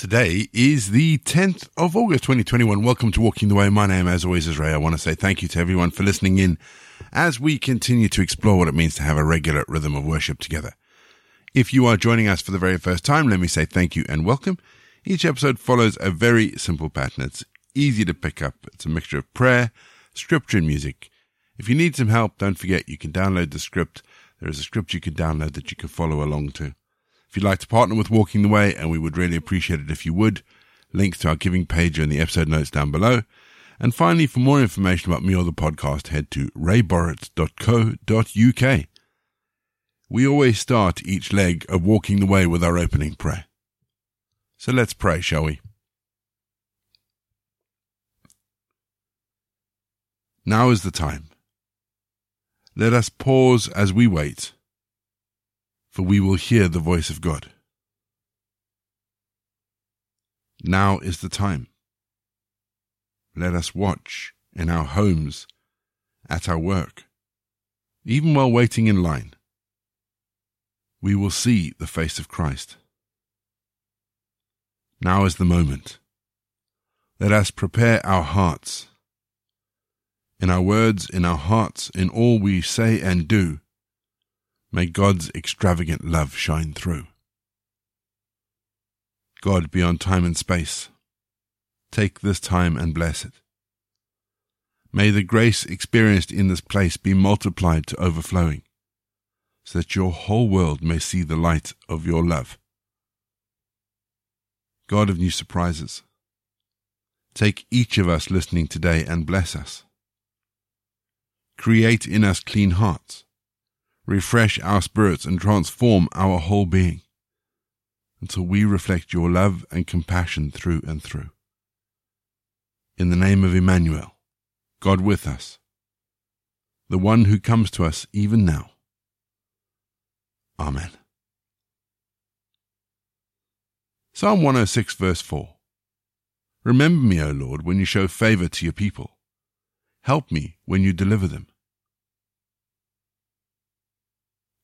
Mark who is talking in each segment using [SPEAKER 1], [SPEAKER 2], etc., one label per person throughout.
[SPEAKER 1] Today is the 10th of August 2021. Welcome to Walking the Way. My name, as always, is Ray. I want to say thank you to everyone for listening in as we continue to explore what it means to have a regular rhythm of worship together. If you are joining us for the very first time, let me say thank you and welcome. Each episode follows a very simple pattern. It's easy to pick up. It's a mixture of prayer, scripture, and music. If you need some help, don't forget you can download the script. There is a script you can download that you can follow along to. If you'd like to partner with Walking the Way, and we would really appreciate it if you would, links to our giving page are in the episode notes down below. And finally, for more information about me or the podcast, head to rayborrett.co.uk. We always start each leg of Walking the Way with our opening prayer. So let's pray, shall we? Now is the time. Let us pause as we wait for we will hear the voice of God. Now is the time. Let us watch in our homes, at our work, even while waiting in line. We will see the face of Christ. Now is the moment. Let us prepare our hearts. In our words, in our hearts, in all we say and do, May God's extravagant love shine through. God beyond time and space, take this time and bless it. May the grace experienced in this place be multiplied to overflowing, so that your whole world may see the light of your love. God of new surprises, take each of us listening today and bless us. Create in us clean hearts refresh our spirits, and transform our whole being until we reflect your love and compassion through and through. In the name of Emmanuel, God with us, the one who comes to us even now. Amen. Psalm 106, verse 4. Remember me, O Lord, when you show favor to your people. Help me when you deliver them.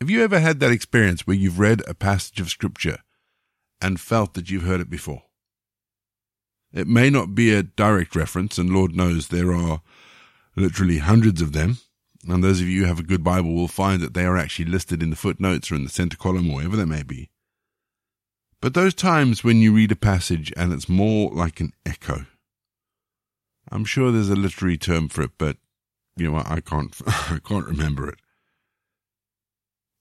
[SPEAKER 1] Have you ever had that experience where you've read a passage of Scripture and felt that you've heard it before? It may not be a direct reference, and Lord knows there are literally hundreds of them. And those of you who have a good Bible will find that they are actually listed in the footnotes or in the center column or wherever they may be. But those times when you read a passage and it's more like an echo, I'm sure there's a literary term for it, but you know I can't I can't remember it.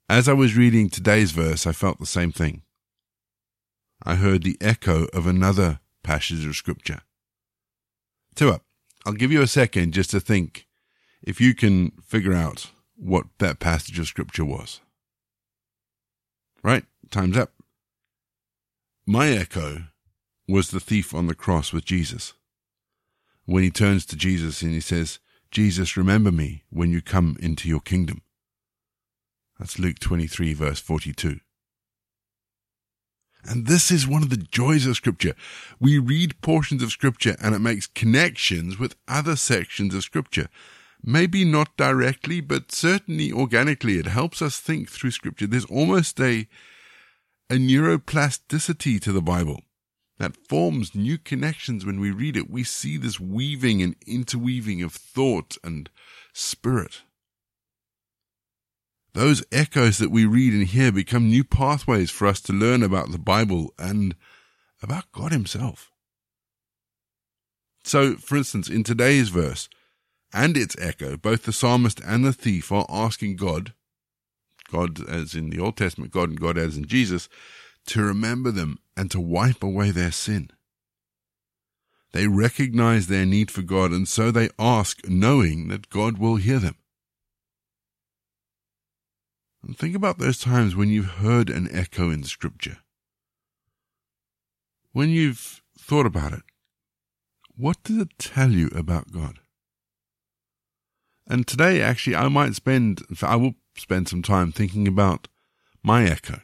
[SPEAKER 1] As I was reading today's verse, I felt the same thing. I heard the echo of another passage of Scripture. Two up. I'll give you a second just to think if you can figure out what that passage of Scripture was. Right? Time's up. My echo was the thief on the cross with Jesus. When he turns to Jesus and he says, Jesus, remember me when you come into your kingdom. That's Luke 23, verse 42. And this is one of the joys of Scripture. We read portions of Scripture and it makes connections with other sections of Scripture. Maybe not directly, but certainly organically. It helps us think through Scripture. There's almost a, a neuroplasticity to the Bible that forms new connections when we read it. We see this weaving and interweaving of thought and spirit. Those echoes that we read and hear become new pathways for us to learn about the Bible and about God Himself. So, for instance, in today's verse and its echo, both the psalmist and the thief are asking God, God as in the Old Testament, God and God as in Jesus, to remember them and to wipe away their sin. They recognize their need for God, and so they ask, knowing that God will hear them. And think about those times when you've heard an echo in Scripture. When you've thought about it, what does it tell you about God? And today, actually, I might spend, I will spend some time thinking about my echo.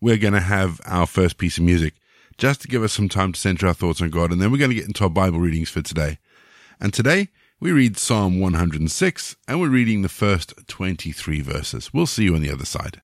[SPEAKER 1] We're going to have our first piece of music just to give us some time to center our thoughts on God, and then we're going to get into our Bible readings for today. And today, we read Psalm 106 and we're reading the first 23 verses. We'll see you on the other side.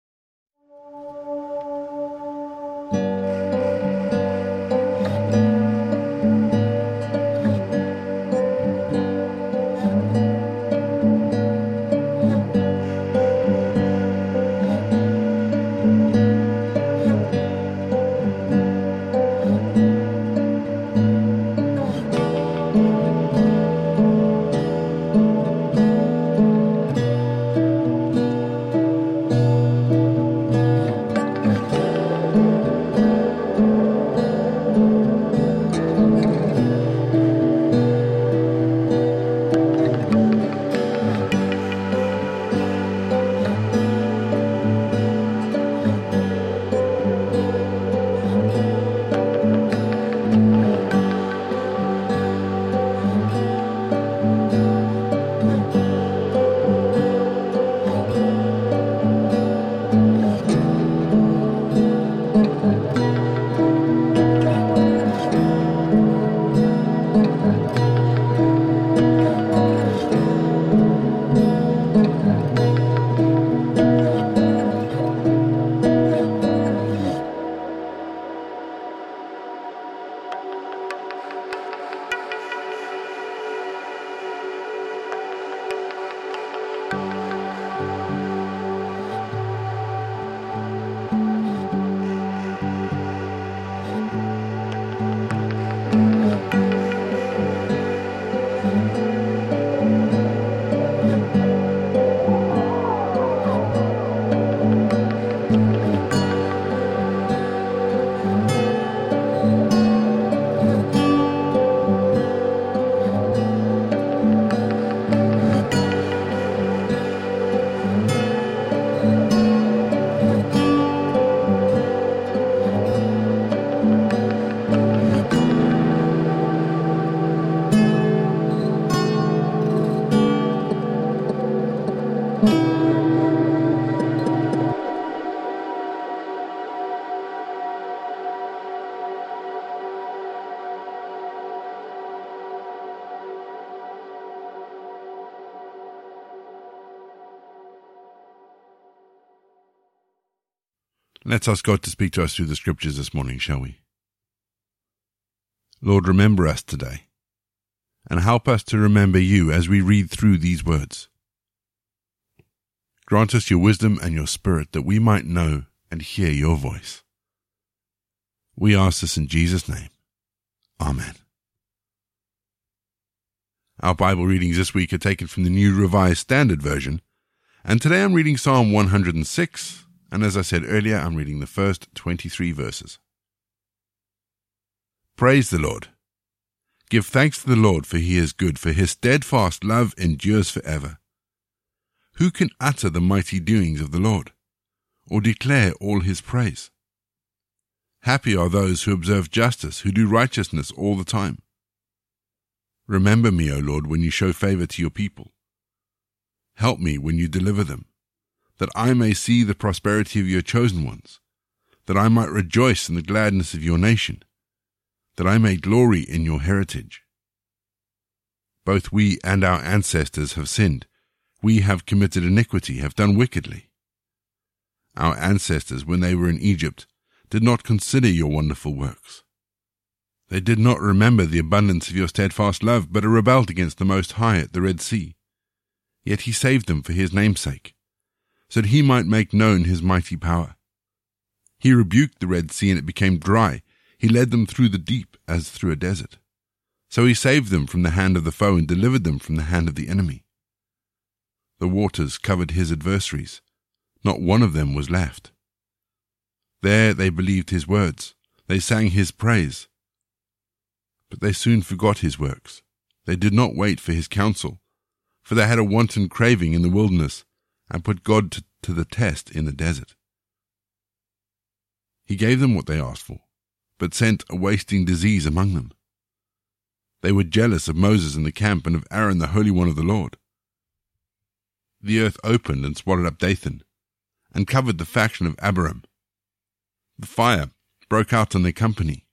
[SPEAKER 1] Let's ask God to speak to us through the scriptures this morning, shall we? Lord, remember us today and help us to remember you as we read through these words. Grant us your wisdom and your spirit that we might know and hear your voice. We ask this in Jesus' name. Amen. Our Bible readings this week are taken from the New Revised Standard Version, and today I'm reading Psalm 106, and as I said earlier, I'm reading the first 23 verses. Praise the Lord. Give thanks to the Lord, for he is good, for his steadfast love endures forever. Who can utter the mighty doings of the Lord, or declare all his praise? Happy are those who observe justice, who do righteousness all the time. Remember me, O Lord, when you show favor to your people. Help me when you deliver them, that I may see the prosperity of your chosen ones, that I might rejoice in the gladness of your nation that I may glory in your heritage. Both we and our ancestors have sinned. We have committed iniquity, have done wickedly. Our ancestors, when they were in Egypt, did not consider your wonderful works. They did not remember the abundance of your steadfast love, but rebelled against the Most High at the Red Sea. Yet he saved them for his name's sake, so that he might make known his mighty power. He rebuked the Red Sea, and it became dry, he led them through the deep as through a desert. So he saved them from the hand of the foe and delivered them from the hand of the enemy. The waters covered his adversaries. Not one of them was left. There they believed his words. They sang his praise. But they soon forgot his works. They did not wait for his counsel, for they had a wanton craving in the wilderness and put God to, to the test in the desert. He gave them what they asked for but sent a wasting disease among them. They were jealous of Moses in the camp and of Aaron, the Holy One of the Lord. The earth opened and swallowed up Dathan, and covered the faction of Abiram. The fire broke out on their company,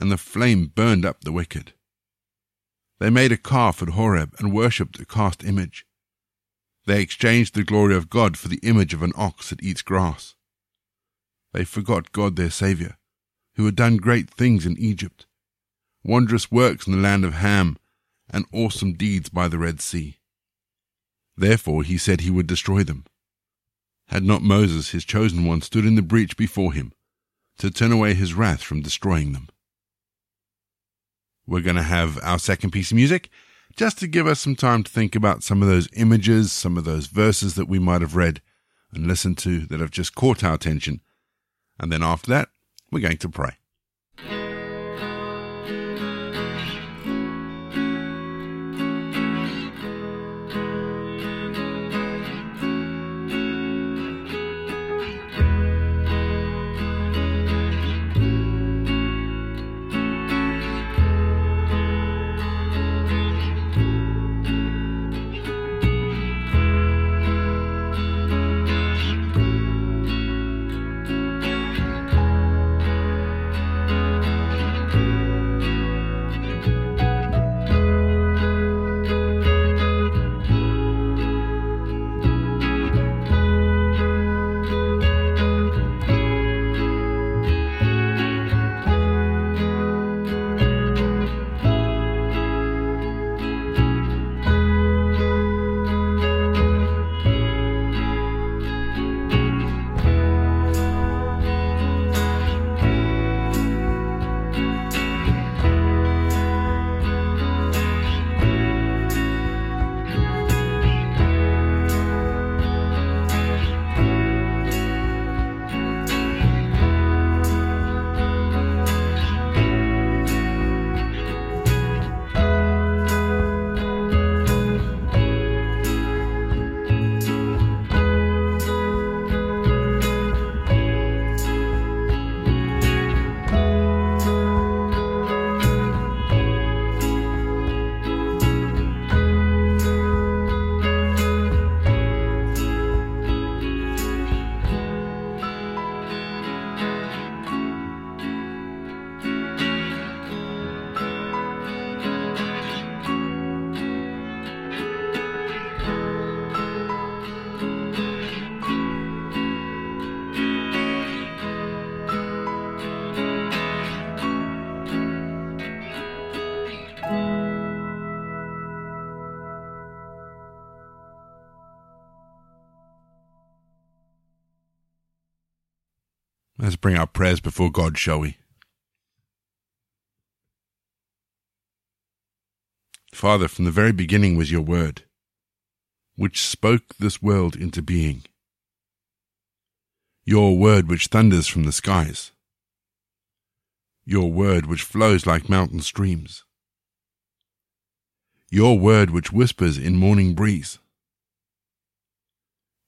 [SPEAKER 1] and the flame burned up the wicked. They made a calf at Horeb and worshipped a cast image. They exchanged the glory of God for the image of an ox that eats grass. They forgot God their Saviour who had done great things in Egypt, wondrous works in the land of Ham, and awesome deeds by the Red Sea. Therefore he said he would destroy them. Had not Moses, his chosen one, stood in the breach before him to turn away his wrath from destroying them? We're going to have our second piece of music just to give us some time to think about some of those images, some of those verses that we might have read and listened to that have just caught our attention. And then after that, we're going to pray. Bring our prayers before God, shall we? Father, from the very beginning was your word, which spoke this world into being. Your word which thunders from the skies. Your word which flows like mountain streams. Your word which whispers in morning breeze.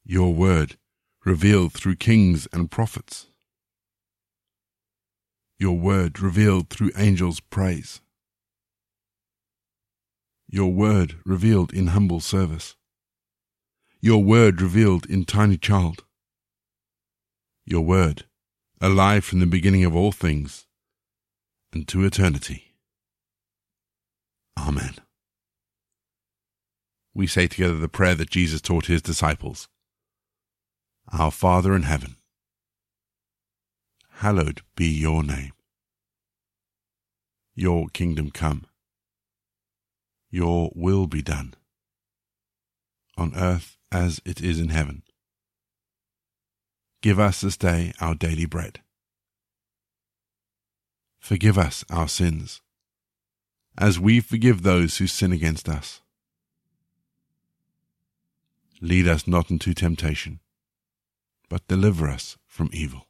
[SPEAKER 1] Your word revealed through kings and prophets. Your word revealed through angels' praise your word revealed in humble service, your word revealed in tiny child, your word alive from the beginning of all things and to eternity. Amen. We say together the prayer that Jesus taught his disciples Our Father in heaven, hallowed be your name. Your kingdom come your will be done, on earth as it is in heaven. Give us this day our daily bread. Forgive us our sins, as we forgive those who sin against us. Lead us not into temptation, but deliver us from evil.